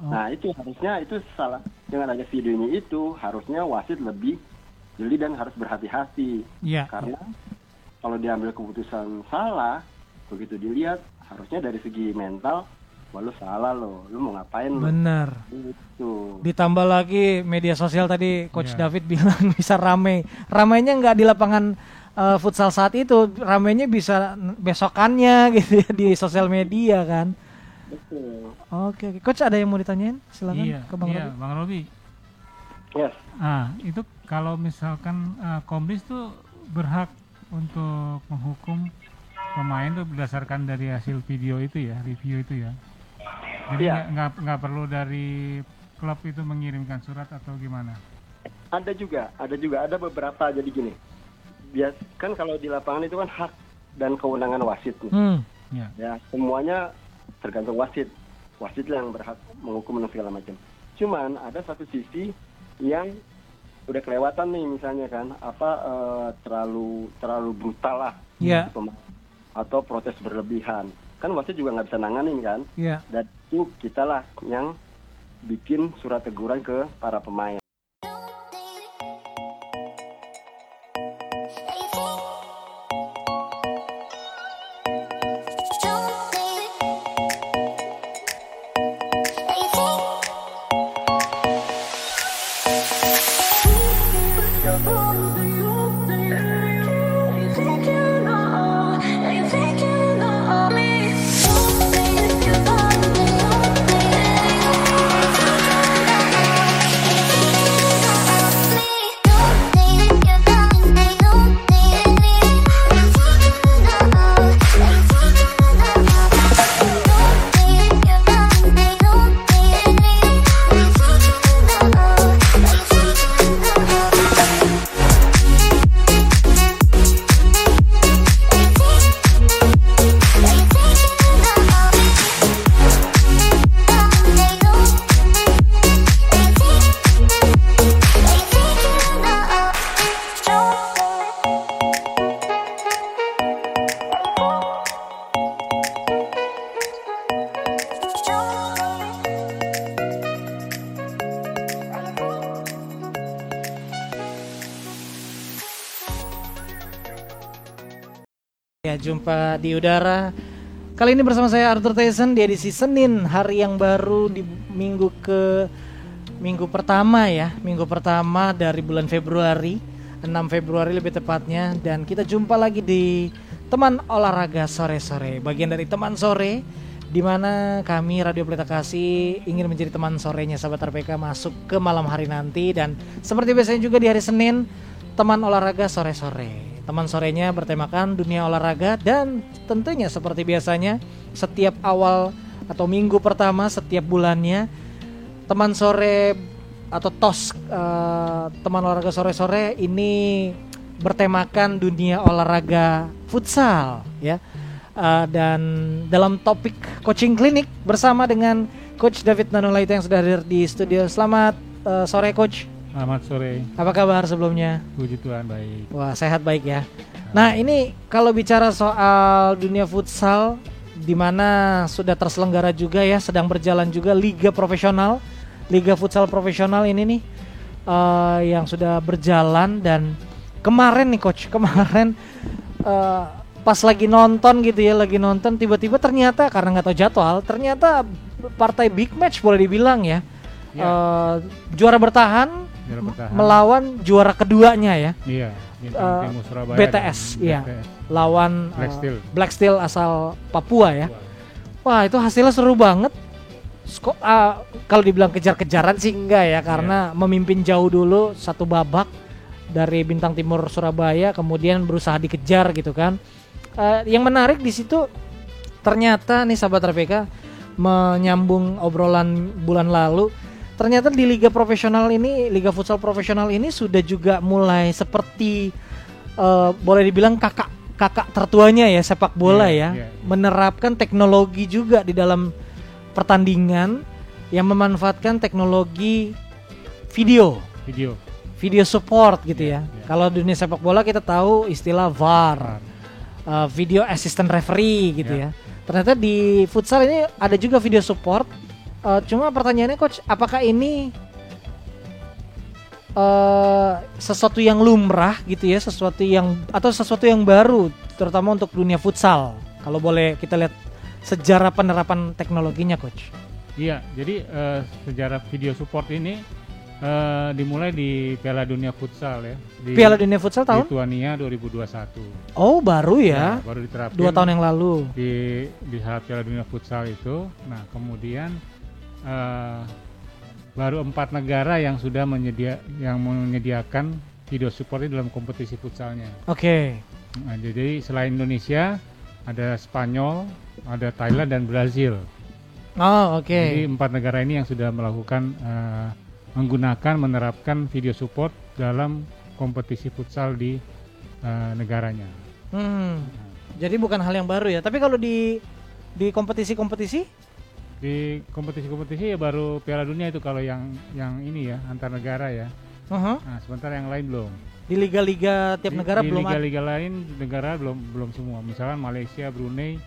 Oh. Nah itu harusnya itu salah dengan adanya video ini itu harusnya wasit lebih jeli dan harus berhati-hati Iya. karena kalau diambil keputusan salah begitu dilihat harusnya dari segi mental wah lu salah lo lu mau ngapain lo Bener. itu Ditambah lagi media sosial tadi Coach Iya. David bilang bisa rame. Ramainya nggak di lapangan eh, futsal saat itu, ramainya bisa besokannya gitu ya di sosial media kan. Betul Oke, oke. Coach ada yang mau ditanyain? Silakan Iya, ke Bang iya, Robi. Bang Robi. yes Ah, itu kalau misalkan uh, Komdis tuh berhak untuk menghukum pemain tuh berdasarkan dari hasil video itu ya, review itu ya. Jadi Iya. nggak nggak nggak perlu dari klub itu mengirimkan surat atau gimana? ada juga ada juga ada beberapa jadi gini bias kan kalau di lapangan itu kan hak dan kewenangan wasit nih Hmm. Ya. ya semuanya tergantung wasit. Wasit yang berhak menghukum dan segala macam. Cuman ada satu sisi yang udah kelewatan nih misalnya kan apa eh, terlalu terlalu brutal lah Iya. pema- atau protes berlebihan. Kan wasit juga nggak bisa nanganin kan? Iya. dan itu kita lah yang bikin surat teguran ke para pemain di udara. Kali ini bersama saya Arthur Tyson di edisi Senin, hari yang baru di minggu ke minggu pertama ya, minggu pertama dari bulan Februari, 6 Februari lebih tepatnya dan kita jumpa lagi di teman olahraga sore-sore, bagian dari teman sore di mana kami Radio Pelita Kasih ingin menjadi teman sorenya sahabat RPK masuk ke malam hari nanti dan seperti biasanya juga di hari Senin teman olahraga sore-sore. Teman sorenya bertemakan dunia olahraga dan tentunya seperti biasanya setiap awal atau minggu pertama setiap bulannya teman sore atau tos eh, teman olahraga sore-sore ini bertemakan dunia olahraga futsal ya. Eh, dan dalam topik coaching klinik bersama dengan coach David Nanulaita yang sudah hadir di studio. Selamat eh, sore coach. Selamat sore, Apa kabar sebelumnya? puji Tuhan baik. Wah, sehat baik ya. Nah, ini kalau bicara soal dunia futsal di mana sudah terselenggara juga ya, sedang berjalan juga liga profesional, liga futsal profesional ini nih eh, yang sudah berjalan dan kemarin nih coach, kemarin eh, pas lagi nonton gitu ya, lagi nonton tiba-tiba ternyata karena nggak tahu jadwal, ternyata partai big match boleh dibilang ya. Ya. Eh, juara bertahan Juara bertahan. melawan juara keduanya ya Iya, Surabaya. BTS, iya. BTS. lawan Black eh, Steel. Black Steel asal Papua ya. Wah itu hasilnya seru banget. Sko- ah, kalau dibilang kejar-kejaran sih enggak ya karena memimpin jauh dulu satu babak dari bintang timur Surabaya kemudian berusaha dikejar gitu kan. Eh, yang menarik di situ ternyata nih sahabat RPK menyambung obrolan bulan lalu ternyata di liga profesional ini liga futsal profesional ini sudah juga mulai seperti eh, boleh dibilang kakak kakak tertuanya ya sepak bola Iya, ya iya. menerapkan teknologi juga di dalam pertandingan yang memanfaatkan teknologi video Video. video support gitu Iya, ya. iya. Kalau dunia sepak bola kita tahu istilah VAR, uh, video assistant referee gitu Iya. ya. Ternyata di futsal ini ada juga video support Eh, cuma pertanyaannya coach, apakah ini eh sesuatu yang lumrah gitu ya, sesuatu yang atau sesuatu yang baru, terutama untuk dunia futsal? Kalau boleh kita lihat sejarah penerapan teknologinya, coach. Iya, jadi eh, sejarah video support ini eh, dimulai di Piala Dunia Futsal ya. Di Piala Dunia Futsal tahun? Lituania 2021. Oh, baru ya. Nah, baru diterapkan Dua tahun yang lalu. di di saat Piala Dunia Futsal itu. Nah, kemudian eh, baru empat negara yang sudah menyedia yang menyediakan video support dalam kompetisi futsalnya. Oke. Nah, jadi selain Indonesia ada Spanyol, ada Thailand dan Brazil. Oh, oke. Jadi empat negara ini yang sudah melakukan eh, menggunakan menerapkan video support dalam kompetisi futsal di eh, negaranya. Hmm. Jadi bukan hal yang baru ya. Tapi kalau di di kompetisi-kompetisi Di kompetisi-kompetisi ya baru Piala Dunia itu kalau yang yang ini ya antar negara ya. uh-huh. Nah, sementara yang lain belum. di liga-liga tiap Di- negara di belum ada. liga-liga lain negara belum belum semua. Misalkan Malaysia, Brunei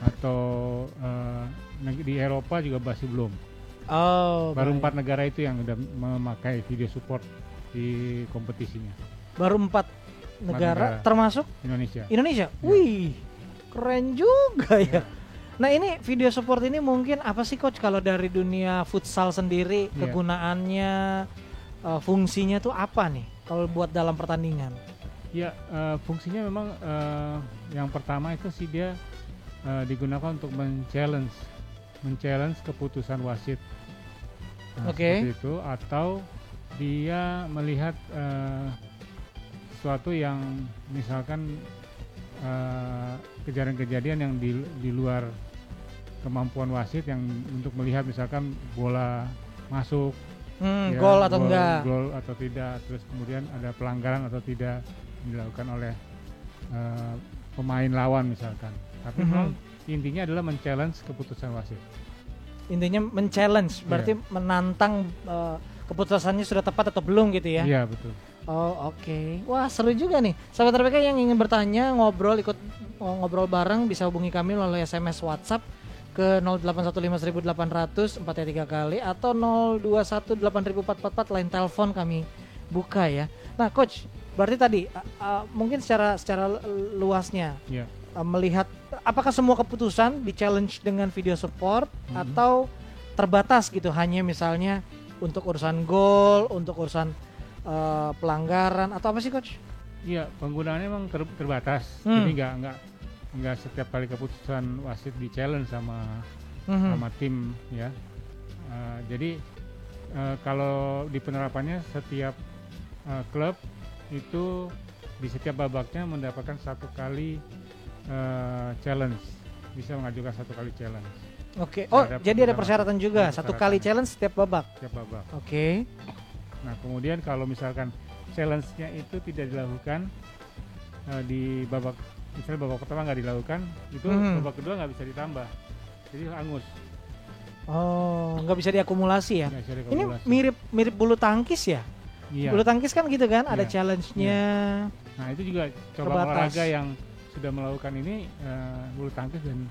atau neg- di Eropa juga masih belum. Oh, Baru baik. empat negara itu yang sudah memakai video support di kompetisinya. baru empat negara, negara. termasuk Indonesia. Indonesia. Ya. Wih, keren juga ya. Nah ini video support ini mungkin apa sih coach kalau dari dunia futsal sendiri Iya. kegunaannya, eh, fungsinya tuh apa nih kalau buat dalam pertandingan? Ya, eh, fungsinya memang eh, yang pertama itu sih dia eh, digunakan untuk men-challenge, men-challenge keputusan wasit. Nah, Oke. Seperti itu atau dia melihat eh, sesuatu yang misalkan kejadian-kejadian yang di, di luar kemampuan wasit yang untuk melihat misalkan bola masuk Hmm, ya, gol atau enggak? gol atau tidak terus kemudian ada pelanggaran atau tidak dilakukan oleh eh, pemain lawan misalkan tapi Mhm. memang intinya adalah men-challenge keputusan wasit Intinya men-challenge, berarti menantang eh, keputusannya sudah tepat atau belum gitu ya? iya betul Oh oke, wah seru juga nih. Sahabat RPK yang ingin bertanya, ngobrol, ikut oh, ngobrol bareng bisa hubungi kami melalui SMS WhatsApp ke 08151800 4 3 kali atau 02184444 lain telepon kami buka ya. Nah coach, berarti tadi uh, uh, mungkin secara secara lu- luasnya iya uh, melihat apakah semua keputusan di challenge dengan video support Mhm. atau terbatas gitu hanya misalnya untuk urusan gol, untuk urusan uh, pelanggaran atau apa sih coach? iya penggunaannya memang ter- terbatas Hmm. jadi nggak nggak nggak setiap kali keputusan wasit di challenge sama Mhm. sama tim ya Eh, jadi eh, kalau di penerapannya setiap eh, klub itu di setiap babaknya mendapatkan satu kali eh, challenge bisa mengajukan satu kali challenge Oke. Oh, Ada jadi ada persyaratan. juga. Satu kali challenge setiap babak. setiap babak Oke. Nah kemudian kalau misalkan challenge-nya itu tidak dilakukan eh, di babak misalnya babak pertama nggak dilakukan itu Mhm. babak kedua nggak bisa ditambah jadi angus Oh, nggak bisa diakumulasi ya. bisa Ini diakumulasi. mirip mirip bulu tangkis ya. iya. Bulu tangkis kan gitu kan, ada Iya. challenge-nya. Nah itu juga coba Terbatas. olahraga yang sudah melakukan ini eh, bulu tangkis dan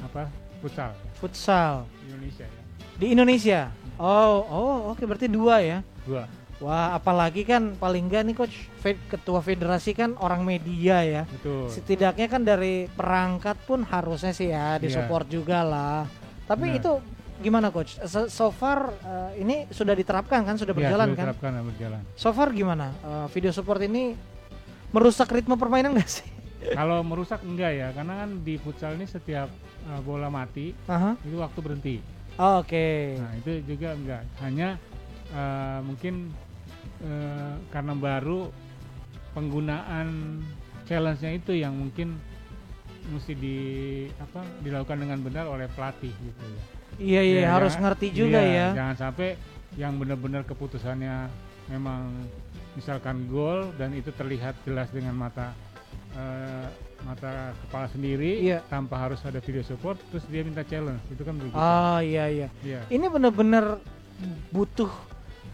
apa futsal Futsal di Indonesia ya di Indonesia. Oh, oh, oke berarti dua ya. Dua Wah, apalagi kan paling enggak nih coach, Fe- ketua federasi kan orang media ya. betul Setidaknya kan dari perangkat pun harusnya sih ya disupport juga lah. Tapi Benar. itu gimana coach? So, so far eh, ini sudah diterapkan kan, sudah Ya, berjalan sudah kan? diterapkan dan berjalan So far gimana? Eh, video support ini merusak ritme permainan gak sih? kalau merusak enggak ya karena kan di futsal ini setiap eh, bola mati Aha. itu waktu berhenti Oh, Oke. nah itu juga enggak hanya eh, mungkin eh, karena baru penggunaan challenge-nya itu yang mungkin mesti di apa dilakukan dengan benar oleh pelatih gitu ya Iya iya Ya, harus jangan- ngerti juga iya, ya. Jangan sampai yang benar-benar keputusannya memang misalkan gol dan itu terlihat jelas dengan mata eh, mata kepala sendiri Iya. tanpa harus ada video support terus dia minta challenge itu kan begitu. Oh iya iya. Iya. Ini bener-bener butuh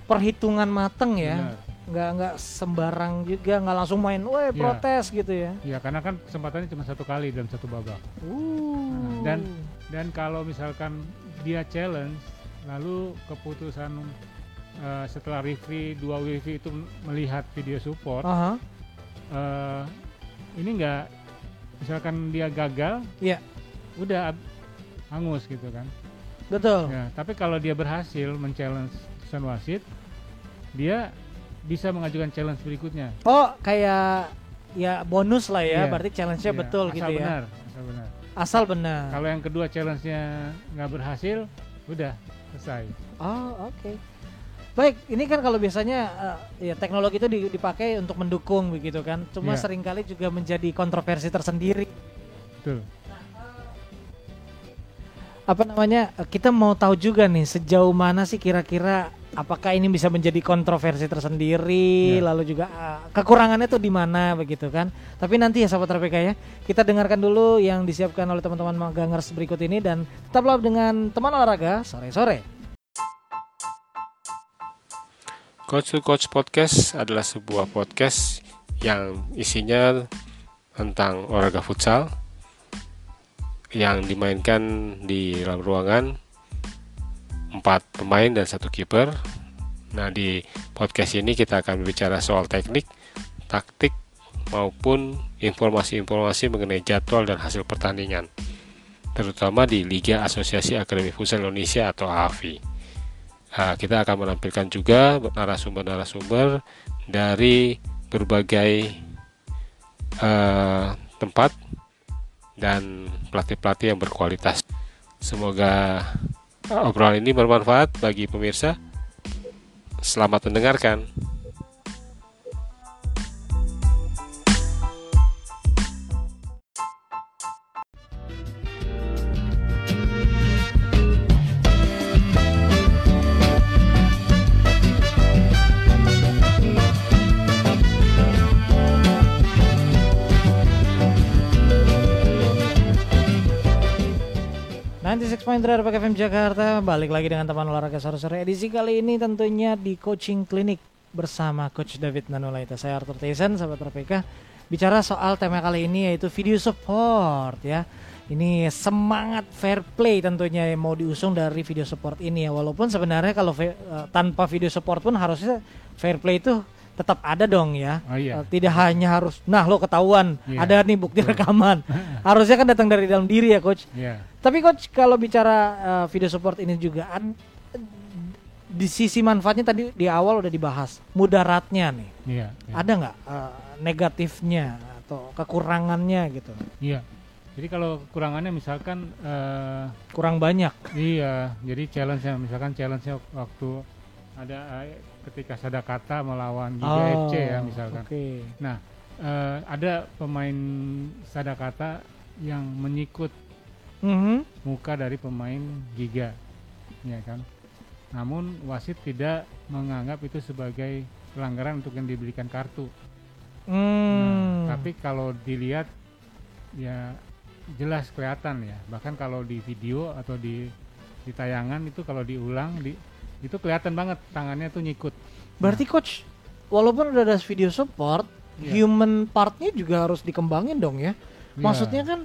perhitungan mateng ya. benar. Nggak nggak sembarang juga nggak langsung main, weh Iya. protes gitu ya. Iya, karena kan kesempatannya cuma satu kali dalam satu babak. Uh. dan- Dan kalau misalkan dia challenge lalu keputusan eh, setelah referee dua referee itu melihat video support Aha. eh, ini enggak misalkan dia gagal Iya. udah ab- hangus gitu kan Betul. ya tapi kalau dia berhasil men-challenge keputusan wasit dia bisa mengajukan challenge berikutnya Oh, kayak ya bonus lah ya, Iya. berarti challenge-nya Iya, betul asal gitu ya. benar, asal benar Asal benar. kalau yang kedua challenge-nya nggak berhasil udah selesai Oh, oke. Baik, ini kan kalau biasanya eh, ya teknologi itu di- dipakai untuk mendukung begitu kan. Cuma Iya. sering kali juga menjadi kontroversi tersendiri. betul Apa namanya? Kita mau tahu juga nih sejauh mana sih kira-kira apakah ini bisa menjadi kontroversi tersendiri, Iya. lalu juga eh, kekurangannya tuh di mana begitu kan. Tapi nanti ya sahabat RPK ya, kita dengarkan dulu yang disiapkan oleh teman-teman magangers berikut ini dan tetaplah dengan teman olahraga sore-sore. Coach to Coach Podcast adalah sebuah podcast yang isinya tentang olahraga futsal yang dimainkan di dalam ruangan empat pemain dan satu kiper. Nah di podcast ini kita akan berbicara soal teknik, taktik maupun informasi-informasi mengenai jadwal dan hasil pertandingan, terutama di Liga Asosiasi Akademi Futsal Indonesia atau AFI. Nah, kita akan menampilkan juga narasumber-narasumber dari berbagai eh, tempat dan pelatih-pelatih yang berkualitas. Semoga obrolan ini bermanfaat bagi pemirsa. Selamat mendengarkan. 96.3 RPK FM Jakarta balik lagi dengan teman olahraga sore-sore edisi kali ini tentunya di coaching clinic bersama Coach David Nanulaita. Saya Arthur Tyson, sahabat RPK. Bicara soal tema kali ini yaitu video support ya. Ini semangat fair play tentunya yang mau diusung dari video support ini ya. Walaupun sebenarnya kalau eh, tanpa video support pun harusnya fair play itu tetap ada dong ya. oh iya Eh, Tidak hanya harus, nah lo ketahuan, Iya. ada nih bukti rekaman. harusnya kan datang dari dalam diri ya coach. Iya. Tapi coach kalau bicara uh, video support ini juga di sisi manfaatnya tadi di awal udah dibahas mudaratnya nih. Iya. iya. Ada nggak uh, negatifnya atau kekurangannya gitu? Iya. Jadi kalau kekurangannya misalkan eh, Kurang banyak. iya, jadi challenge-nya misalkan challenge-nya waktu ada eh, ketika Sadakata melawan Giga FC ya misalkan. Oh, Oke. Nah, eh, ada pemain Sadakata yang menyikut Mhm. muka dari pemain Giga, ya kan. Namun wasit tidak menganggap itu sebagai pelanggaran untuk yang diberikan kartu. Hmm. Nah, tapi kalau dilihat ya jelas kelihatan ya. Bahkan kalau di video atau di di tayangan itu kalau diulang di itu kelihatan banget tangannya tuh nyikut. Berarti coach walaupun udah ada video support, Iya. human partnya juga harus dikembangin dong ya. Iya. Maksudnya kan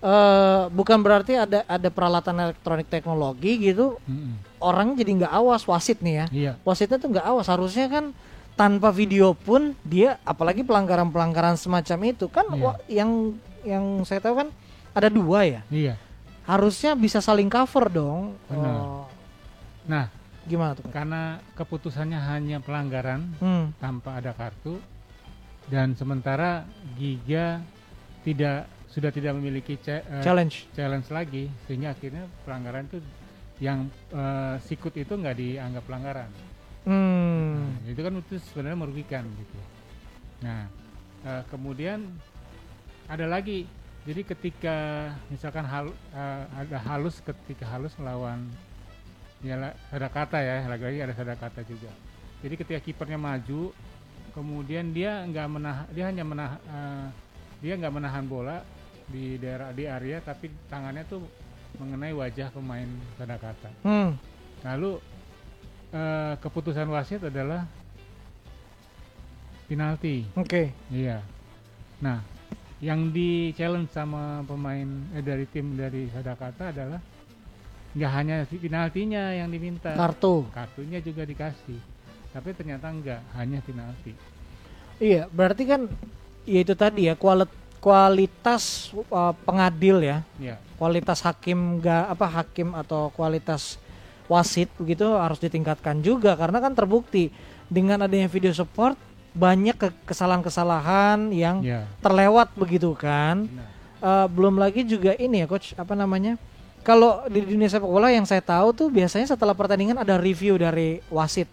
eh bukan berarti ada ada peralatan elektronik teknologi gitu Mm-mm. orang jadi nggak awas wasit nih ya Iya, wasitnya tuh nggak awas harusnya kan tanpa video pun dia apalagi pelanggaran-pelanggaran semacam itu kan wa- yang yang saya tahu kan ada dua ya iya. harusnya bisa saling cover dong Benar. Oh, Nah, gimana tuh karena keputusannya hanya pelanggaran hmm. tanpa ada kartu dan sementara Giga tidak sudah tidak memiliki ce- eh, challenge challenge lagi sehingga akhirnya pelanggaran itu yang eh, sikut itu nggak dianggap pelanggaran. hmm. Nah, itu kan itu sebenarnya merugikan gitu. Nah, eh, kemudian ada lagi. Jadi ketika misalkan hal, eh, ada halus ketika halus melawan ya la- ada kata ya, lagi-lagi ada ada kata juga. Jadi ketika kipernya maju, kemudian dia nggak menah, dia hanya menah, eh, dia nggak menahan bola di daerah di area, tapi tangannya tuh mengenai wajah pemain Sadakata. Hmm. Lalu eh, keputusan wasit adalah penalti. oke Iya. Nah, yang di challenge sama pemain eh, dari tim dari Sadakata adalah nggak hanya penaltinya yang diminta, Kartu. kartunya juga dikasih. Tapi ternyata enggak, hanya penalti. Iya, berarti kan ya itu tadi ya kualit kualitas uh, pengadil ya, Ya, kualitas hakim nggak apa hakim atau kualitas wasit begitu harus ditingkatkan juga karena kan terbukti dengan adanya video support banyak ke- kesalahan-kesalahan yang ya. terlewat begitu kan. benar. Eh, belum lagi juga ini ya coach apa namanya? Kalau di dunia sepak bola yang saya tahu tuh biasanya setelah pertandingan ada review dari wasit.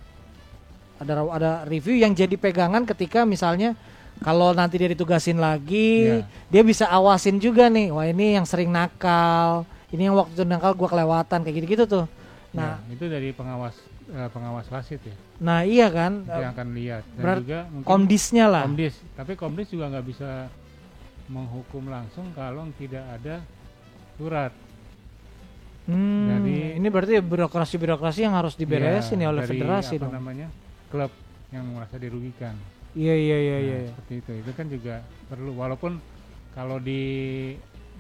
Ada ada review yang jadi pegangan ketika misalnya kalau nanti dia ditugasin lagi, Ya. dia bisa awasin juga nih. Wah, ini yang sering nakal, ini yang waktu itu nakal gua kelewatan kayak gitu-gitu tuh. Nah, Ya, itu dari pengawas eh, pengawas wasit ya, nah iya kan? yang akan lihat. Dan berat- juga mungkin Komdisnya lah. Komdis, tapi Komdis juga nggak bisa menghukum langsung kalau tidak ada surat. Hmm, Dari- ini berarti birokrasi-birokrasi yang harus diberesin ya, oleh dari federasi apa dong. namanya klub yang merasa dirugikan. Iya iya iya Nah, iya. Seperti itu. Itu kan juga perlu walaupun kalau di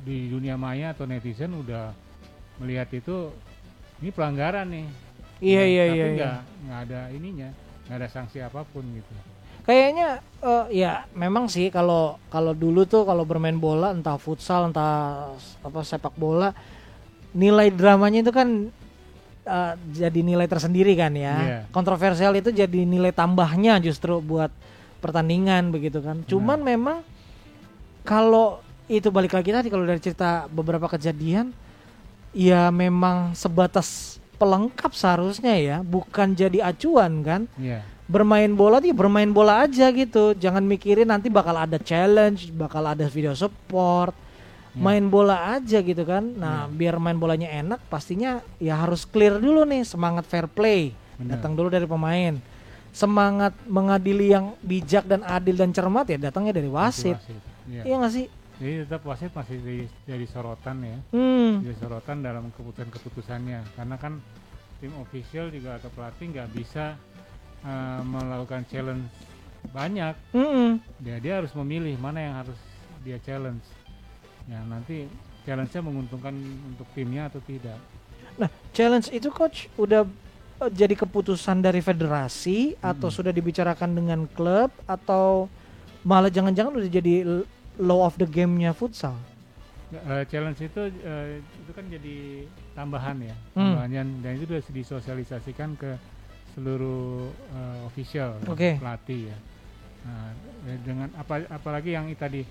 di dunia maya atau netizen udah melihat itu ini pelanggaran nih. Iya Nah, iya tapi iya. iya. nggak nggak ada ininya, nggak ada sanksi apa pun gitu. Kayaknya eh, ya memang sih kalau kalau dulu tuh kalau bermain bola entah futsal entah apa sepak bola nilai dramanya itu kan eh, jadi nilai tersendiri kan ya. Iya. Kontroversial itu jadi nilai tambahnya justru buat pertandingan begitu kan. Cuman memang kalau itu balik lagi tadi kalau dari cerita beberapa kejadian ya memang sebatas pelengkap seharusnya ya, bukan jadi acuan kan Iya. bermain bola tuh ya bermain bola aja gitu jangan mikirin nanti bakal ada challenge bakal ada video support Ya. main bola aja gitu kan nah Ya. biar main bolanya enak pastinya ya harus clear dulu nih semangat fair play Benar. datang dulu dari pemain semangat mengadili yang bijak dan adil dan cermat ya datangnya dari wasit Iya. iya nggak sih Jadi tetap wasit masih jadi, jadi sorotan ya, hmm jadi sorotan dalam keputusan-keputusannya. Karena kan tim official juga atau pelatih nggak bisa eh, melakukan challenge banyak. Mm-mm. Dia dia harus memilih mana yang harus dia challenge. Ya nanti challenge-nya menguntungkan untuk timnya atau tidak. Nah, challenge itu coach udah eh, jadi keputusan dari federasi atau sudah dibicarakan dengan klub atau malah jangan-jangan udah jadi law of the game-nya futsal. Eh, challenge itu eh, itu kan jadi tambahan ya, Hmm. dan itu sudah disosialisasikan ke seluruh eh, official Oke. pelatih ya. Nah, dengan apa apalagi yang tadi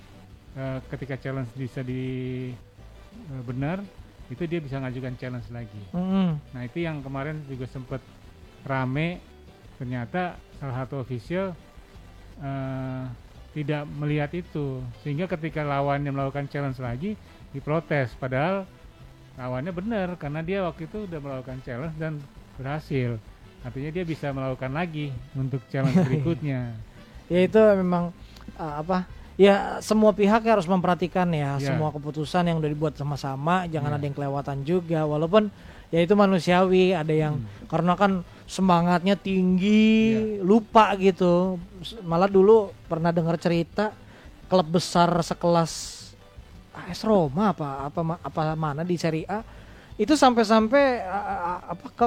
eh, ketika challenge bisa di eh, benar itu dia bisa ngajukan challenge lagi. Mm-mm. Nah itu yang kemarin juga sempat rame ternyata salah satu official eh, tidak melihat itu sehingga ketika lawannya melakukan challenge lagi diprotes padahal lawannya benar karena dia waktu itu udah melakukan challenge dan berhasil artinya dia bisa melakukan lagi untuk challenge berikutnya Ya itu memang eh, apa? Ya semua pihak harus memperhatikan ya Ya. semua keputusan yang udah dibuat sama-sama, jangan Ya. ada yang kelewatan juga. Walaupun ya itu manusiawi, ada yang Hmm. karena kan semangatnya tinggi, lupa gitu. Malah dulu pernah dengar cerita klub besar sekelas AS Roma apa apa apa mana di Serie A itu sampai-sampai apa ke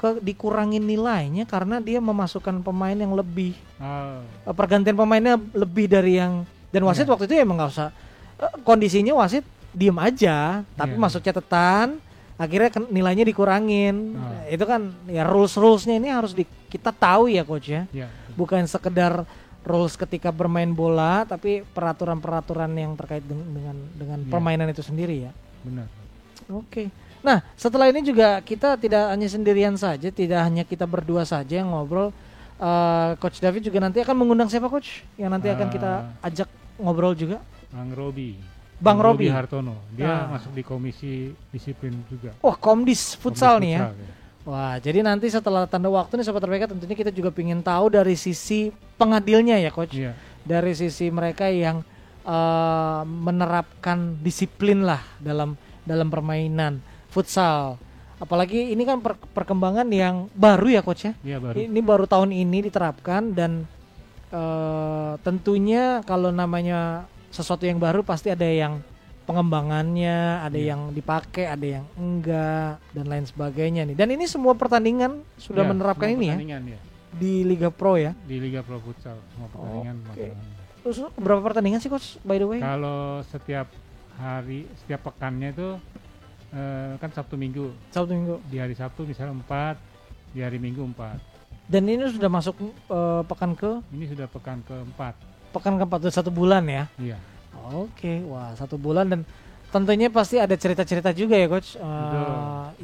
ke dikurangin nilainya karena dia memasukkan pemain yang lebih oh, pergantian pemainnya lebih dari yang dan wasit Iya. waktu itu emang nggak usah eh, kondisinya wasit diem aja tapi Iya. masuk catatan akhirnya nilainya dikurangin Oh. itu kan ya rules rulesnya ini harus di, kita tahu ya coach ya ya bukan sekedar rules ketika bermain bola tapi peraturan-peraturan yang terkait den- dengan dengan Iya. permainan itu sendiri ya benar Oke. Nah, setelah ini juga kita tidak hanya sendirian saja, tidak hanya kita berdua saja yang ngobrol. Eh, Coach David juga nanti akan mengundang siapa Coach? Yang nanti akan kita ajak ngobrol juga. Bang Robi Bang Robi. Hartono dia Ah. masuk di komisi disiplin juga Wah, Komdis futsal Komisi nih ya. futsal, Wah, jadi nanti setelah tanda waktu nih Sobat RPK tentunya kita juga ingin tahu dari sisi pengadilnya ya Coach. Iya. Dari sisi mereka yang eh, menerapkan disiplin lah dalam dalam permainan futsal. Apalagi ini kan per- perkembangan yang baru ya Coach ya. Iya baru. Ini baru tahun ini diterapkan dan eh, tentunya kalau namanya sesuatu yang baru pasti ada yang pengembangannya, ada Iya. yang dipakai, ada yang enggak dan lain sebagainya nih. Dan ini semua pertandingan sudah Ya, menerapkan semua ini ya pertandingan ya di Liga Pro ya. di Liga Pro Futsal semua pertandingan masalahnya. Terus berapa pertandingan sih coach by the way? Kalau setiap hari, setiap pekannya itu eh, kan Sabtu Minggu. Sabtu Minggu. Di hari Sabtu misalnya empat, di hari Minggu empat. Dan ini sudah masuk eh, pekan ke Ini sudah pekan keempat. pekan keempat udah satu bulan ya. Iya. Oke, wah satu bulan dan tentunya pasti ada cerita-cerita juga ya coach Betul.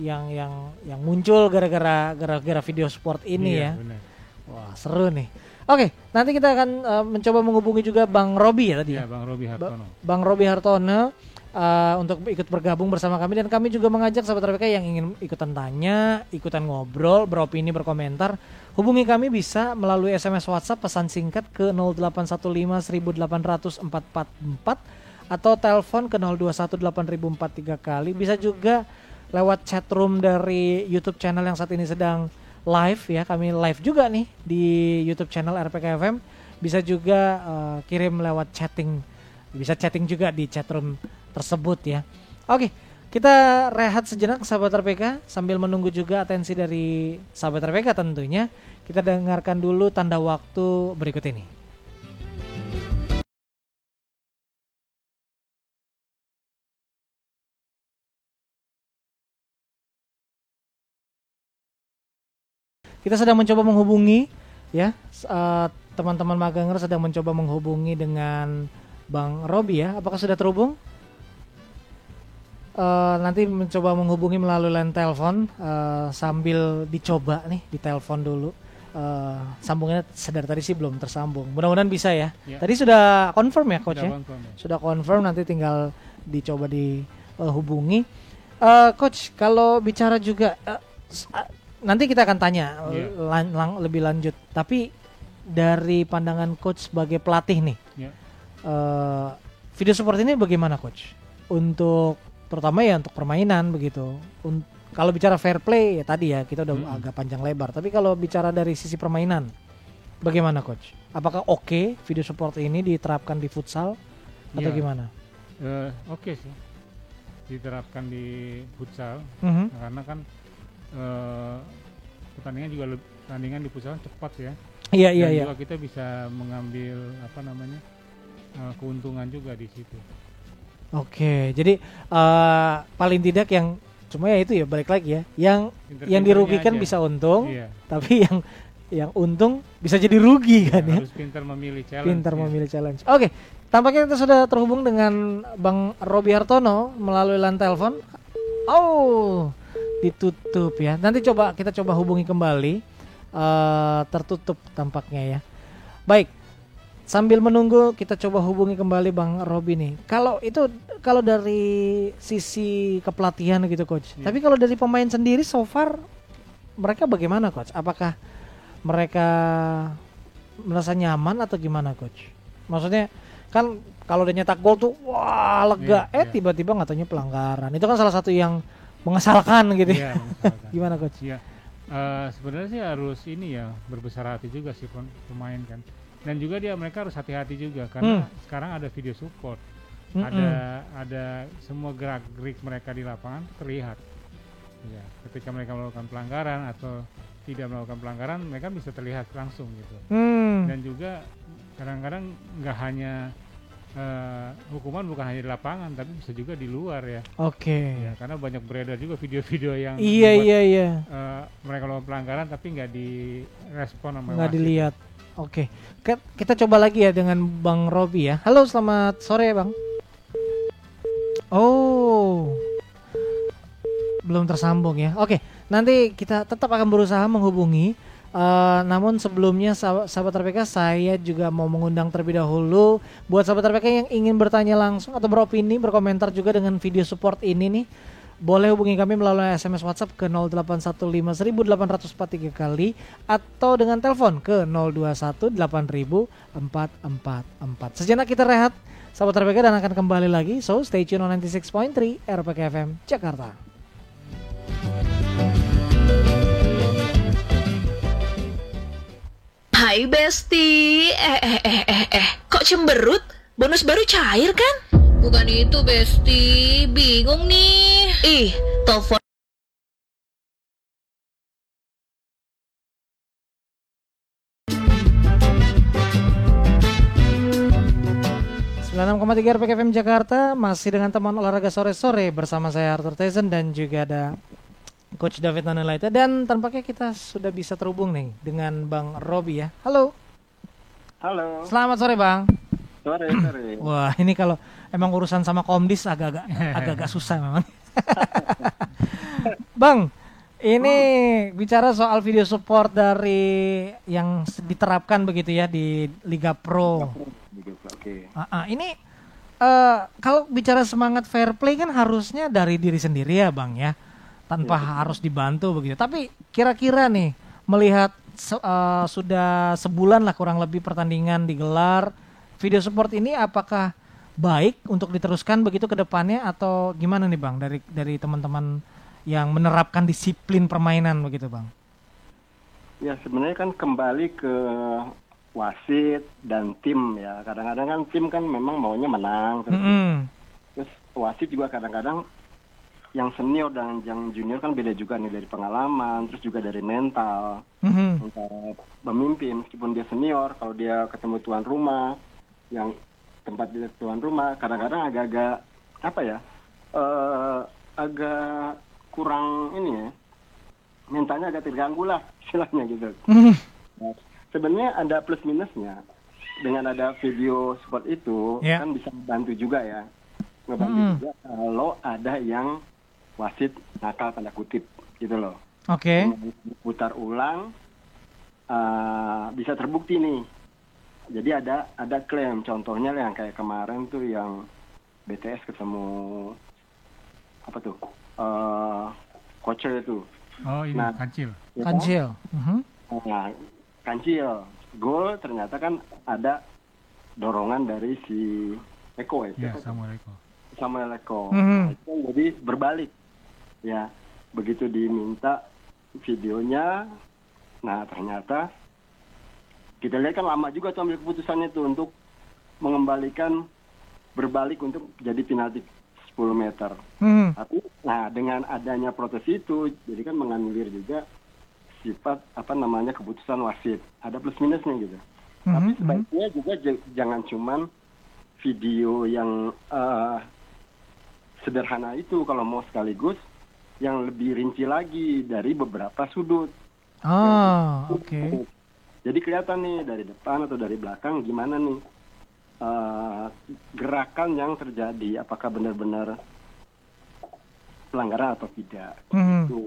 yang yang yang muncul gara-gara gara-gara video sport ini ya. Iya, benar. Wah seru nih. Oke, nanti kita akan eh, mencoba menghubungi juga Bang Robi ya tadi Iya, ya. Bang Robi Hartono. Bang Robi Hartono eh, untuk ikut bergabung bersama kami dan kami juga mengajak sahabat RPK yang ingin ikutan tanya, ikutan ngobrol, beropini, berkomentar, hubungi kami bisa melalui SMS WhatsApp pesan singkat ke 0815 1800 444 atau telepon ke 0218 kali. Bisa juga lewat chat room dari YouTube channel yang saat ini sedang live ya. Kami live juga nih di YouTube channel RPK FM. Bisa juga eh, kirim lewat chatting. Bisa chatting juga di chat room tersebut ya. Oke, kita rehat sejenak sahabat RPK sambil menunggu juga atensi dari sahabat RPK tentunya. Kita dengarkan dulu tanda waktu berikut ini. Kita sedang mencoba menghubungi ya eh, teman-teman maganger sedang mencoba menghubungi dengan Bang Robi ya. Apakah sudah terhubung? Eh, nanti mencoba menghubungi melalui line telepon eh, sambil dicoba nih di telepon dulu. Eh, sambungannya sedar tadi sih belum tersambung. Mudah-mudahan bisa ya. Ya. Tadi sudah confirm ya coach Sudah ya? confirm ya. Sudah confirm nanti tinggal dicoba dihubungi. Eh, coach, kalau bicara juga ah, nanti kita akan tanya Iya. lan- lang- lebih lanjut. Tapi dari pandangan coach sebagai pelatih nih, Ya. eh, video support ini bagaimana coach? Untuk terutama ya untuk permainan begitu. Un- kalau bicara fair play ya tadi ya kita udah Mm-mm. agak panjang lebar. Tapi kalau bicara dari sisi permainan, bagaimana coach? Apakah oke video support ini diterapkan di futsal atau Iya. gimana? Eh, Oke sih, diterapkan di futsal Mhm. karena kan eh, pertandingan juga pertandingan di futsal cepat ya. Iya iya iya. juga kita bisa mengambil apa namanya eh, keuntungan juga di situ. Oke, jadi eh, paling tidak yang cuma ya itu ya balik lagi ya, yang yang dirugikan aja. bisa untung, Iya. tapi yang yang untung bisa jadi rugi kan ya. Harus pintar memilih challenge. Pintar ya. memilih challenge. Oke, tampaknya kita sudah terhubung dengan Bang Robi Hartono melalui line telepon. Oh, ditutup ya. Nanti coba kita coba hubungi kembali. Eh, tertutup tampaknya ya. Baik. Sambil menunggu kita coba hubungi kembali Bang Robi nih. Kalau itu kalau dari sisi kepelatihan gitu coach. Iya. Tapi kalau dari pemain sendiri so far mereka bagaimana coach? Apakah mereka merasa nyaman atau gimana coach? Maksudnya kan kalau udah nyetak gol tuh wah lega, Iya, eh iya. tiba-tiba nggak taunya pelanggaran. Itu kan salah satu yang mengesalkan gitu. Iya, misalkan. Gimana coach? Iya. Eh, sebenarnya sih harus ini ya berbesar hati juga sih pem- pemain kan. Dan juga dia mereka harus hati-hati juga karena sekarang ada video support. Mm-mm. Ada ada semua gerak gerik mereka di lapangan terlihat. Ya, ketika mereka melakukan pelanggaran atau tidak melakukan pelanggaran, mereka bisa terlihat langsung gitu. Hmm. Dan juga kadang-kadang nggak hanya eh, hukuman bukan hanya di lapangan, tapi bisa juga di luar ya. Oke. Ya, karena banyak beredar juga video-video yang Iya membuat iya iya. eh, mereka melakukan pelanggaran tapi nggak direspon sama Nggak dilihat. Oke. Ke- Kita coba lagi ya dengan Bang Robi ya. Halo, selamat sore Bang. Oh. Belum tersambung ya. Oke, nanti kita tetap akan berusaha menghubungi. Eh, namun sebelumnya sah- sahabat RPK saya juga mau mengundang terlebih dahulu buat sahabat RPK yang ingin bertanya langsung atau beropini, berkomentar juga dengan video support ini nih. Boleh hubungi kami melalui SMS WhatsApp ke 08151843 kali atau dengan telepon ke 02180444. Sejenak kita rehat sahabat RPK dan akan kembali lagi. So stay tune on 96.3 RPK FM Jakarta. Hai Besti, eh eh eh eh eh, kok cemberut? Bonus baru cair kan? Bukan itu, Besti. Bingung nih. Ih, telepon 96,3 RPK FM Jakarta masih dengan teman olahraga sore-sore bersama saya Arthur Tyson dan juga ada Coach David Nanelaita dan tampaknya kita sudah bisa terhubung nih dengan Bang Robi ya. Halo. Halo. Selamat sore Bang. Sore, sore. Wah ini kalau emang urusan sama Komdis agak-agak agak-agak susah memang. bang, ini bicara soal video support dari yang diterapkan begitu ya di Liga Pro. Oke. Ah, ah, ini eh kalau bicara semangat fair play kan harusnya dari diri sendiri ya bang ya, tanpa harus dibantu begitu. Tapi kira-kira nih melihat se- eh, sudah sebulan lah kurang lebih pertandingan digelar, video support ini apakah baik untuk diteruskan begitu ke depannya atau gimana nih bang dari dari teman-teman yang menerapkan disiplin permainan begitu bang? Ya sebenarnya kan kembali ke wasit dan tim ya. Kadang-kadang kan tim kan memang maunya menang. Terus, Mm-mm. terus wasit juga kadang-kadang yang senior dan yang junior kan beda juga nih dari pengalaman, terus juga dari mental. Mhm. Antara pemimpin meskipun dia senior, kalau dia ketemu tuan rumah yang tempat dia tuan rumah, kadang-kadang agak-agak apa ya? eh agak kurang ini ya. Mentalnya agak terganggu lah istilahnya gitu. Mhm. Nah, sebenarnya ada plus minusnya dengan ada video support itu Ya. kan bisa membantu juga ya ngebantu Mm. juga kalau ada yang wasit nakal tanda kutip gitu loh Oke. putar ulang uh, bisa terbukti nih jadi ada ada klaim contohnya yang kayak kemarin tuh yang BTS ketemu apa tuh uh, itu Oh ini Nah. kancil. ya kan? Kancil. Mhm. Nah, kancil. Gol ternyata kan ada dorongan dari si Eko ya. Ya? Samuel Eko. Samuel Eko. Mhm. Nah, kan jadi berbalik. Ya, begitu diminta videonya, nah ternyata kita lihat kan lama juga tuh ambil keputusannya tuh untuk mengembalikan berbalik untuk jadi penalti 10 meter. Mhm. Tapi nah dengan adanya protes itu jadi kan menganulir juga sifat apa namanya keputusan wasit. Ada plus minusnya gitu. Mhm, Tapi mhm. sebaiknya juga jangan cuman video yang eh, sederhana itu kalau mau sekaligus yang lebih rinci lagi dari beberapa sudut. Oh, oke. Jadi kelihatan nih dari depan atau dari belakang gimana nih eh, gerakan yang terjadi apakah benar-benar pelanggaran atau tidak. Mhm. Itu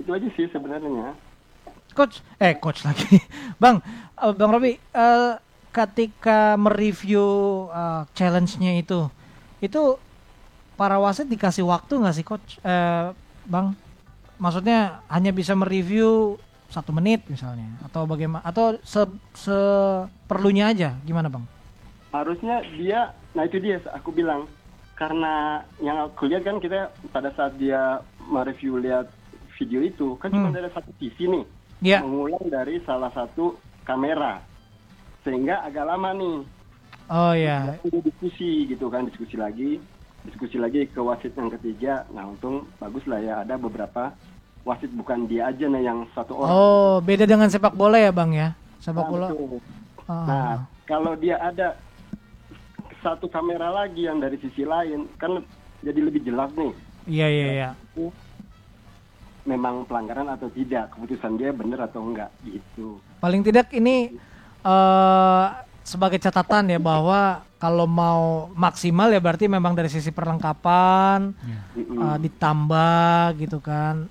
itu aja sih sebenarnya. Coach, eh coach lagi, bang, eh, bang Robi, eh, ketika mereview eh, challenge-nya itu, itu para wasit dikasih waktu nggak sih coach, Eh, bang? Maksudnya hanya bisa mereview satu menit misalnya, atau bagaimana, atau se seperlunya aja, gimana bang? Harusnya dia, nah itu dia aku bilang. Karena yang aku lihat kan kita pada saat dia mereview lihat video itu kan cuma Hmm. ada satu sisi nih Ya, mengulang dari salah satu kamera. Sehingga agak lama nih. Oh ya, udah diskusi gitu kan diskusi lagi. Diskusi lagi ke wasit yang ketiga. Nah untung bagus lah ya ada beberapa wasit bukan dia aja nih yang satu orang oh beda dengan sepak bola ya bang ya, sepak Nah, bola. betul. Ah, Nah, kalau dia ada satu kamera lagi yang dari sisi lain, kan jadi lebih jelas nih, iya iya iya. memang pelanggaran atau tidak, keputusan dia benar atau enggak, gitu. Paling tidak ini eh sebagai catatan ya bahwa kalau mau maksimal ya berarti memang dari sisi perlengkapan Ya. Eh, ditambah gitu kan.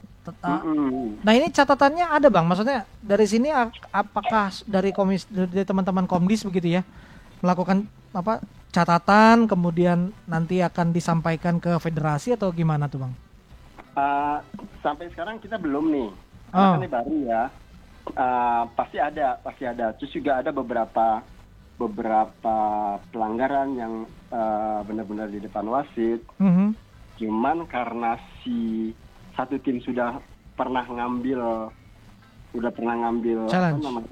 Nah ini catatannya ada bang, maksudnya dari sini apakah dari komis dari teman-teman komdis begitu ya melakukan apa catatan kemudian nanti akan disampaikan ke federasi atau gimana tuh bang? Uh, sampai sekarang kita belum nih, Oh. karena kan ini baru ya. Uh, pasti ada, pasti ada. Terus juga ada beberapa beberapa pelanggaran yang uh, benar-benar di depan wasit. Mhm. cuman karena si satu tim sudah pernah ngambil udah pernah ngambil apa Challenge. namanya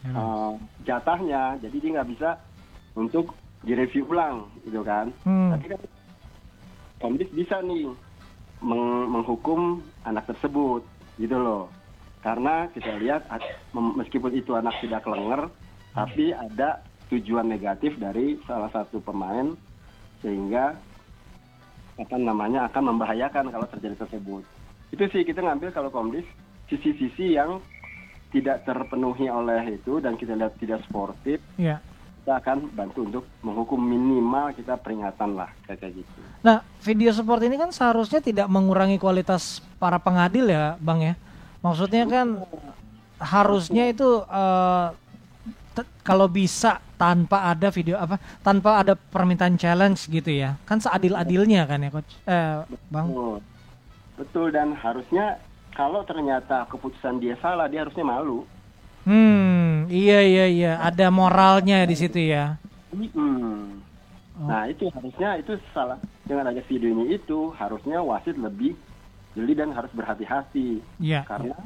Challenge. uh, jatahnya jadi dia nggak bisa untuk direview ulang gitu kan Hmm. tapi kan Komdis bisa nih meng- menghukum anak tersebut gitu loh karena kita lihat meskipun itu anak tidak kelenger tapi ada tujuan negatif dari salah satu pemain sehingga apa namanya akan membahayakan kalau terjadi tersebut itu sih kita ngambil kalau Komdis sisi-sisi yang tidak terpenuhi oleh itu dan kita lihat tidak sportif Ya. kita akan bantu untuk menghukum minimal kita peringatan lah kayak gitu. Nah, video support ini kan seharusnya tidak mengurangi kualitas para pengadil ya, Bang ya. Maksudnya kan harusnya itu te- kalau bisa tanpa ada video apa, tanpa ada permintaan challenge gitu ya. Kan seadil-adilnya kan ya, coach. Eh, Bang. Betul. Betul dan harusnya kalau ternyata keputusan dia salah dia harusnya malu. Hmm, iya iya iya, ada moralnya di situ ya. Hmm. Oh. Nah itu harusnya itu salah dengan ada video ini itu harusnya wasit lebih jeli dan harus berhati-hati Iya. karena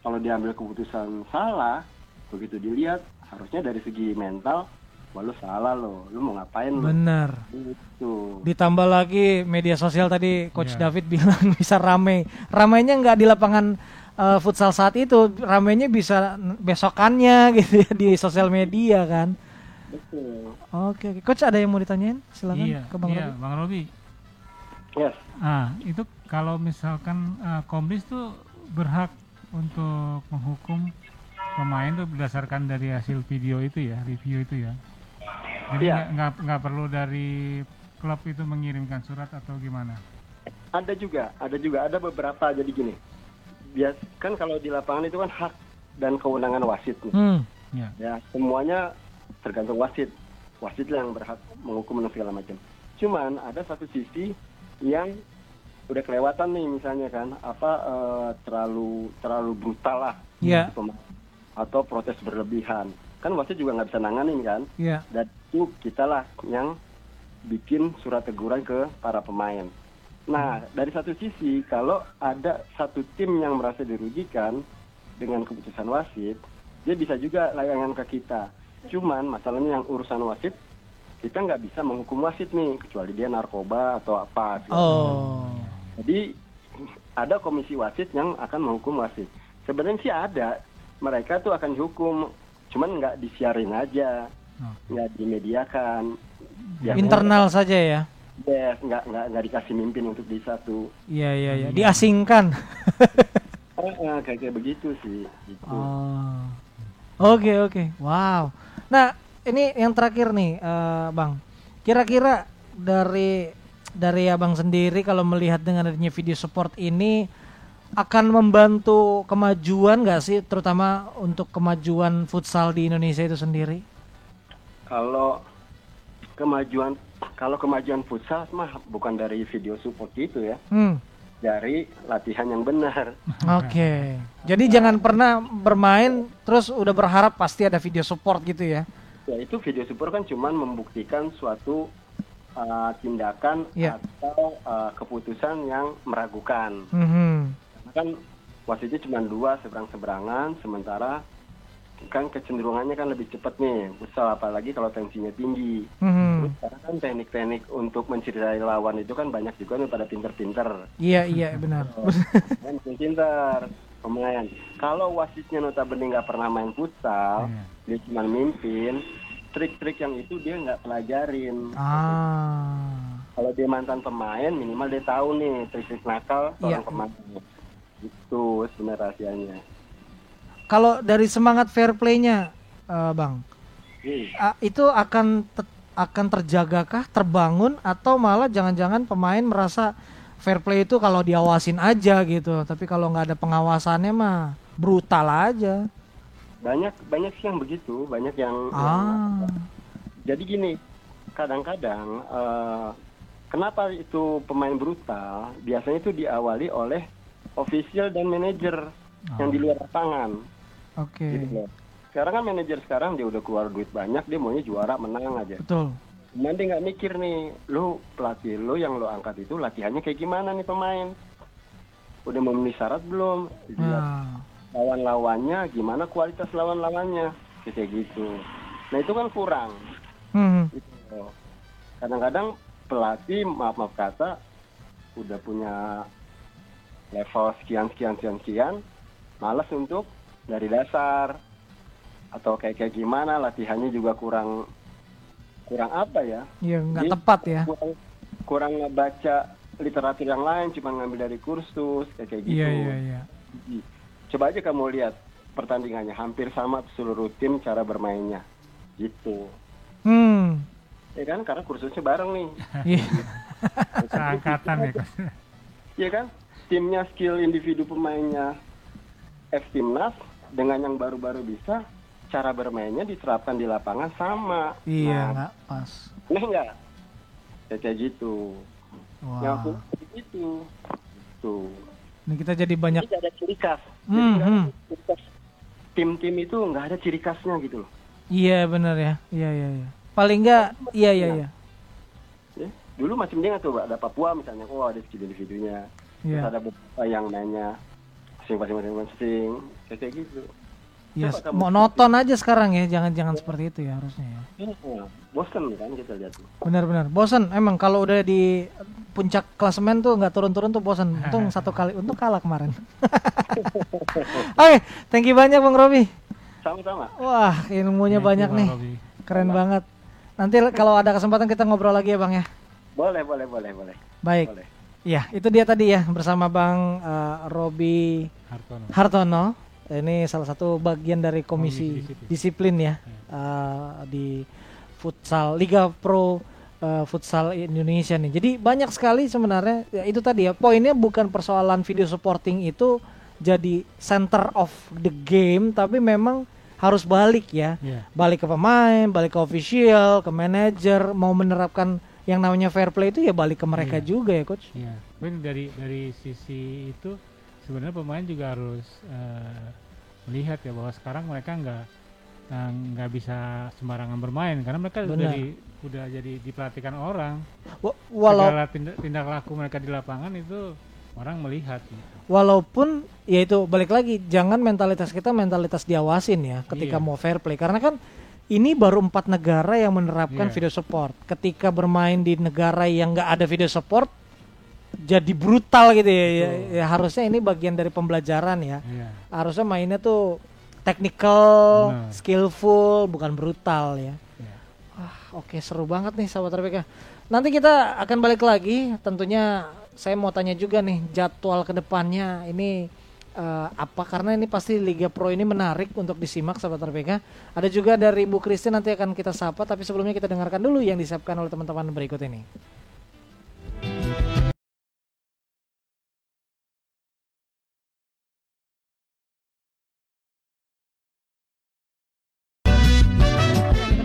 kalau diambil keputusan salah begitu dilihat harusnya dari segi mental wah lu salah lo lu mau ngapain lo Bener. itu Ditambah lagi media sosial tadi Coach Iya. David bilang bisa rame. Ramainya nggak di lapangan eh, futsal saat itu, ramainya bisa besokannya gitu ya di sosial media kan. betul Oke, oke. Coach ada yang mau ditanyain? Silakan iya, ke Bang iya, Robi. Bang Robi. yes Ah, itu kalau misalkan ah, Komdis tuh berhak untuk menghukum pemain tuh berdasarkan dari hasil video itu ya, review itu ya. Jadi Iya. nggak nggak nggak perlu dari klub itu mengirimkan surat atau gimana? ada juga ada juga ada beberapa jadi gini bias kan kalau di lapangan itu kan hak dan kewenangan wasit nih. Hmm. Ya. ya semuanya tergantung wasit wasit lah yang berhak menghukum dan segala macam cuman ada satu sisi yang udah kelewatan nih misalnya kan apa eh, terlalu terlalu brutal lah Iya. pema- atau protes berlebihan kan wasit juga nggak bisa nanganin kan Iya. dan itu kita lah yang bikin surat teguran ke para pemain. Nah, dari satu sisi, kalau ada satu tim yang merasa dirugikan dengan keputusan wasit, dia bisa juga layangan ke kita. Cuman masalahnya yang urusan wasit, kita nggak bisa menghukum wasit nih, kecuali dia narkoba atau apa. Oh. Jadi ada komisi wasit yang akan menghukum wasit. Sebenarnya sih ada, mereka tuh akan dihukum, cuman nggak disiarin aja, Oh. nggak dimediakan. Ya, Internal saja ya. Yes, nggak nggak nggak dikasih mimpin untuk di satu. Iya iya iya. Diasingkan. Eh, kayak kayak begitu sih. Gitu. Oh. Oke oke. Wow. Nah ini yang terakhir nih, eh, bang. Kira-kira dari dari abang sendiri kalau melihat dengan adanya video support ini akan membantu kemajuan nggak sih, terutama untuk kemajuan futsal di Indonesia itu sendiri? Kalau kemajuan kalau kemajuan futsal mah bukan dari video support gitu ya, Hmm. dari latihan yang benar. Oke. Jadi jangan pernah bermain terus udah berharap pasti ada video support gitu ya? Ya itu video support kan cuman membuktikan suatu uh, tindakan Iya. atau uh, keputusan yang meragukan. Mhm. Karena kan wasitnya cuma dua seberang seberangan, sementara kan kecenderungannya kan lebih cepat nih, futsal apalagi kalau tensinya tinggi. Mhm. Terus kan teknik-teknik untuk mencederai lawan itu kan banyak juga nih pada pinter-pinter. Iya iya benar. Main pinter pemain. Kalau wasitnya notabene nggak pernah main futsal, Iya. dia cuma mimpin, trik-trik yang itu dia nggak pelajarin. ah. Kalau dia mantan pemain, minimal dia tahu nih trik-trik nakal seorang Iya. pemain. Itu sebenarnya rahasianya. Kalau dari semangat fair play-nya, eh, Bang, Hmm. ah, itu akan te- akan terjagakah, terbangun atau malah jangan-jangan pemain merasa fair play itu kalau diawasin aja gitu, tapi kalau nggak ada pengawasannya mah brutal aja. Banyak banyak sih yang begitu, banyak yang, yang Ah, Jadi gini, kadang-kadang eh, kenapa itu pemain brutal? Biasanya itu diawali oleh official dan manajer yang di luar lapangan. Oke, Gitu loh. Sekarang kan manajer sekarang dia udah keluar duit banyak, dia maunya juara menang aja. betul. Cuman dia nggak mikir nih, lu pelatih lu yang lu angkat itu latihannya kayak gimana nih pemain? Udah memenuhi syarat belum? Nah, lawan-lawannya gimana kualitas lawan-lawannya? Kayak gitu. Nah itu kan kurang. hmm, Gitu. Kadang-kadang pelatih maaf maaf kata udah punya level sekian sekian sekian sekian, malas untuk dari dasar atau kayak kayak gimana latihannya juga kurang kurang apa ya? Iya nggak tepat ya. Kurang, kurang ngebaca literatur yang lain, cuma ngambil dari kursus kayak kayak gitu. Iya iya iya. Coba aja kamu lihat pertandingannya hampir sama seluruh tim cara bermainnya, gitu. Hmm. Ya kan, karena kursusnya bareng nih. Iya. Seangkatan ya Coach. Iya kan, timnya skill individu pemainnya F timnas dengan yang baru-baru bisa cara bermainnya diterapkan di lapangan sama. Iya Nah, pas. Nah enggak? Kayak kayak gitu. Yang aku itu. Tuh. Ini kita jadi banyak. Jadi ada ciri khas. Hmm, hmm. ciri khas. Tim-tim itu nggak ada ciri khasnya gitu loh. Iya benar ya. Iya iya iya. Paling nggak. Iya iya iya. Ya. Dulu masih mending tuh ada Papua misalnya, oh ada individunya. Terus Iya. ada beberapa yang mainnya masing-masing masing-masing kayak kayak gitu. Coba kamu- Monoton aja sekarang ya. Jangan jangan seperti itu ya harusnya ya. Iya, bosen kan kita lihat. Benar-benar. Bosan. Emang kalau udah di puncak klasemen tuh nggak turun-turun tuh bosan. Untung satu kali. Untung kalah kemarin. Oke, thank you banyak Bang Robi. Sama-sama. Wah, ilmunya Thank banyak you, nih. Robi. Keren banget. Nanti kalau ada kesempatan kita ngobrol lagi ya Bang ya. Boleh, boleh, boleh, boleh. Baik. Boleh. Ya, itu dia tadi ya bersama Bang eh, Robi Hartono. Hartono. Ini salah satu bagian dari komisi, Komisi disiplin. ya eh, di futsal Liga Pro eh, Futsal Indonesia nih. Jadi banyak sekali sebenarnya ya itu tadi ya poinnya bukan persoalan video supporting itu jadi center of the game tapi memang harus balik ya. Iya. Balik ke pemain, balik ke official, ke manajer, mau menerapkan yang namanya fair play itu ya balik ke mereka Iya. juga ya coach. Iya, tapi dari dari sisi itu sebenarnya pemain juga harus eh, melihat ya bahwa sekarang mereka nggak eh, nggak bisa sembarangan bermain karena mereka Benar. di, udah jadi diperhatikan orang. Wa- Walau Segala tindak, tindak laku mereka di lapangan itu orang melihat. walaupun ya itu balik lagi jangan mentalitas kita mentalitas diawasin ya ketika Iya. mau fair play karena kan ini baru empat negara yang menerapkan Iya. video support ketika bermain di negara yang nggak ada video support jadi brutal gitu ya, ya, ya harusnya ini bagian dari pembelajaran ya Iya. harusnya mainnya tuh technical Benar. skillful bukan brutal ya iya. Ah, oke seru banget nih sahabat RPK. Nanti kita akan balik lagi. Tentunya saya mau tanya juga nih jadwal ke depannya ini eh, apa karena ini pasti Liga Pro ini menarik untuk disimak sahabat RPK. Ada juga dari Bu Christine nanti akan kita sapa tapi sebelumnya kita dengarkan dulu yang disiapkan oleh teman-teman berikut ini.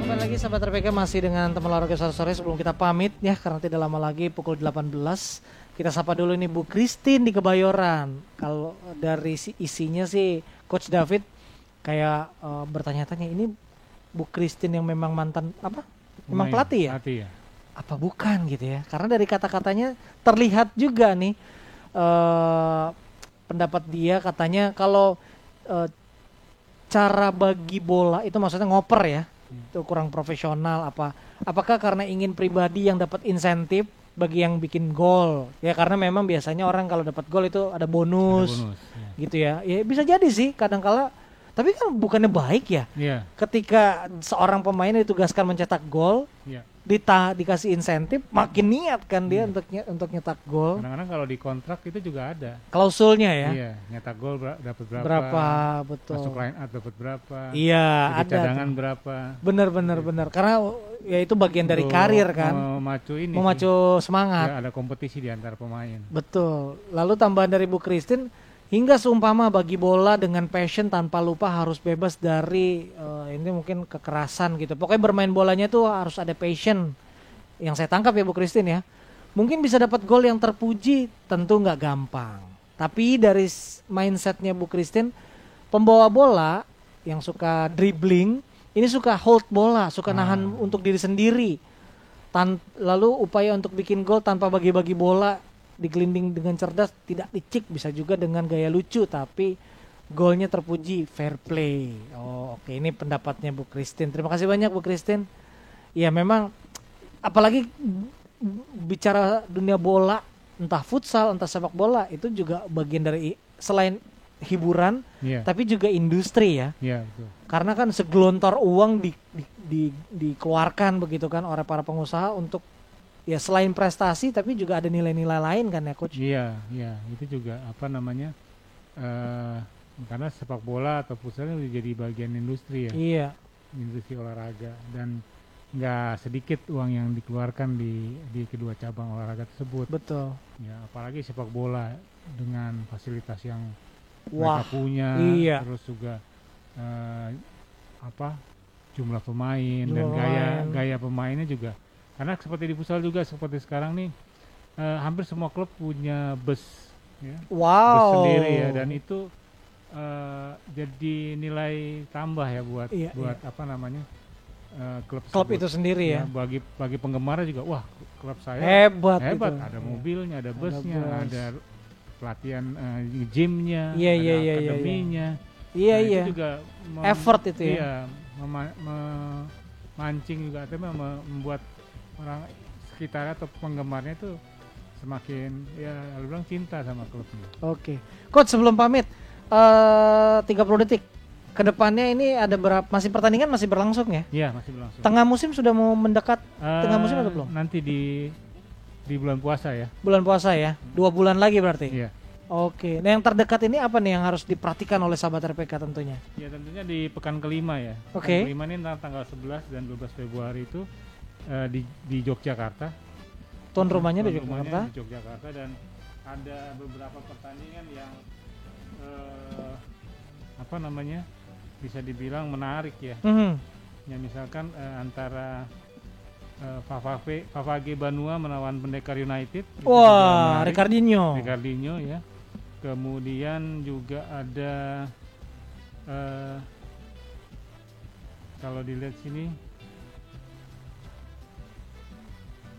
Kembali lagi sahabat RPK masih dengan teman olahraga sore-sore sebelum kita pamit ya karena tidak lama lagi pukul 18 kita sapa dulu nih Bu Christine di Kebayoran. Kalau dari si isinya sih Coach David kayak eh, bertanya-tanya ini Bu Christine yang memang mantan apa? Memang Pemain, pelatih ya? Pelatih ya. apa bukan gitu ya? Karena dari kata-katanya terlihat juga nih eh pendapat dia katanya kalau eh, cara bagi bola itu maksudnya ngoper ya itu kurang profesional apa? Apakah karena ingin pribadi yang dapat insentif bagi yang bikin gol ya karena memang biasanya orang kalau dapat gol itu ada Ada bonus, bonus. Iya. gitu ya ya bisa jadi sih kadang-kala tapi kan bukannya baik ya Iya. ketika seorang pemain ditugaskan mencetak gol Iya. dita dikasih insentif makin niat kan dia untuk nye- untuk nyetak gol Kadang-kadang kalau di kontrak itu juga ada. klausulnya ya Iya, nyetak gol ber- dapat berapa? berapa betul Masuk line out dapat berapa? iya ada cadangan tuh. berapa? bener bener bener karena ya itu bagian dari Untuk karir kan Memacu ini. memacu sih. semangat Ya, ada kompetisi di antar pemain. betul lalu tambahan dari Bu Christine hingga seumpama bagi bola dengan passion tanpa lupa harus bebas dari eh, ini mungkin kekerasan gitu. Pokoknya bermain bolanya tuh harus ada passion yang saya tangkap ya Bu Christine ya. Mungkin bisa dapat gol yang terpuji tentu nggak gampang. Tapi dari mindsetnya Bu Christine pembawa bola yang suka dribbling ini suka hold bola suka nahan untuk diri sendiri. Tan- lalu upaya untuk bikin gol tanpa bagi-bagi bola digelinding dengan cerdas tidak licik bisa juga dengan gaya lucu tapi golnya terpuji fair play oh oke ini pendapatnya Bu Christine terima kasih banyak Bu Christine ya memang apalagi bicara dunia bola, entah futsal, entah sepak bola itu juga bagian dari selain hiburan, Iya. tapi juga industri ya. Iya, betul. Karena kan segelontor uang di, di, di- dikeluarkan begitu kan oleh para pengusaha untuk ya selain prestasi tapi juga ada nilai-nilai lain kan ya coach. Iya, iya, itu juga apa namanya? eh karena sepak bola atau futsal itu jadi bagian industri ya, Iya, industri olahraga dan nggak sedikit uang yang dikeluarkan di di kedua cabang olahraga tersebut. betul. Ya, apalagi sepak bola dengan fasilitas yang Wah, mereka punya, iya. terus juga eh, apa jumlah pemain Jumlah dan gaya pemain. gaya pemainnya juga. Karena seperti di futsal juga seperti sekarang nih, eh, hampir semua klub punya bus, ya, bus wow. sendiri ya, dan itu eh, jadi nilai tambah ya buat Iya, buat apa namanya eh, klub klub itu sendiri ya. bagi bagi penggemarnya juga, wah klub saya Hebat, hebat itu. ada mobilnya ada busnya bus. ada pelatihan eh, gymnya Iya, ada iya, iya, iya, iya. akademinya Iya Nah, iya. itu juga mem- Effort itu ya. iya mema- memancing juga tapi mem- membuat orang sekitar atau penggemarnya itu semakin ya bilang cinta sama klubnya Oke. Coach sebelum pamit eh 30 detik. Ke depannya ini ada berapa masih pertandingan masih berlangsung ya? iya masih berlangsung Tengah musim sudah mau mendekat tengah Eh, musim atau belum? nanti di di bulan puasa ya bulan puasa ya. Dua bulan lagi berarti. iya Oke. Nah yang terdekat ini apa nih yang harus diperhatikan oleh sahabat RPK tentunya? Ya tentunya di pekan kelima ya. Oke. Pekan kelima ini tanggal 11 dan 12 Februari itu eh, di di Yogyakarta. Tuan rumahnya di rumahnya Yogyakarta. di Yogyakarta dan ada beberapa pertandingan yang eh, apa namanya bisa dibilang menarik ya. Mhm. Ya misalkan eh, antara eh, Favave Favage Banua melawan Pendekar United. Wah. Ricardinho. Ricardinho ya. Kemudian juga ada eh kalau dilihat sini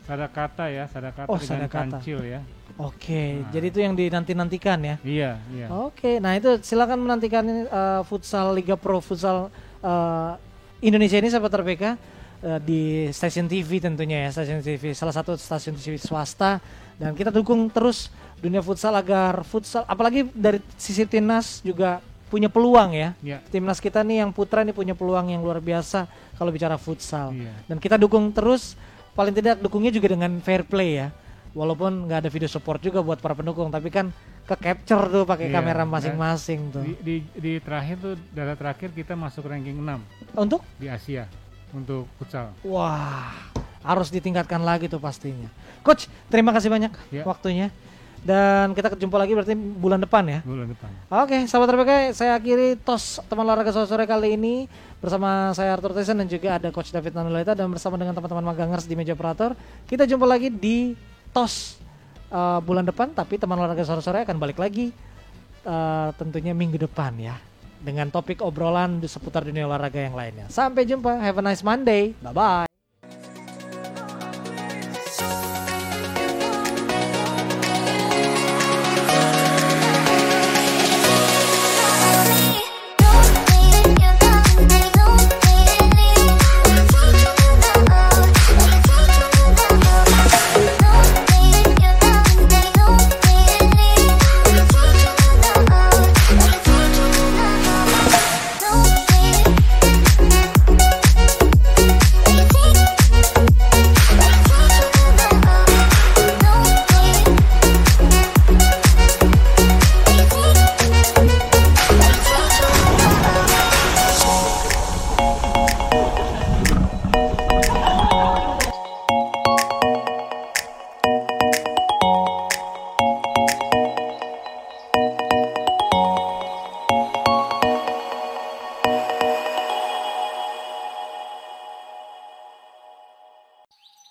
Sadakata ya, Sadakata Oh, dengan Sadakata. Kancil ya. Oke, Nah. jadi itu yang dinanti-nantikan ya. Iya, iya. Oke, nah itu silakan menantikan eh, futsal Liga Pro futsal eh, Indonesia ini sahabat RPK eh, di stasiun TV tentunya ya, stasiun TV salah satu stasiun TV swasta dan kita dukung terus dunia futsal agar futsal apalagi dari sisi timnas juga punya peluang ya. Iya. Timnas kita nih yang putra nih punya peluang yang luar biasa kalau bicara futsal. Iya. Dan kita dukung terus paling tidak dukungnya juga dengan fair play ya. Walaupun nggak ada video support juga buat para pendukung, tapi kan ke capture tuh pakai Iya, kamera masing-masing tuh. Di, di, di terakhir tuh data terakhir kita masuk ranking 6 Untuk di Asia untuk futsal. wah, harus ditingkatkan lagi tuh pastinya. Coach, terima kasih banyak Ya. waktunya. Dan kita ketemu lagi berarti bulan depan ya. Bulan depan. Oke, sahabat RPK, saya akhiri tos teman olahraga sore, sore kali ini bersama saya Arthur Tyson dan juga ada coach David Nanulaita dan bersama dengan teman-teman magangers di meja operator. Kita jumpa lagi di tos uh, bulan depan tapi teman olahraga sore-sore akan balik lagi uh, tentunya minggu depan ya dengan topik obrolan seputar dunia olahraga yang lainnya. Sampai jumpa, have a nice Monday. Bye bye.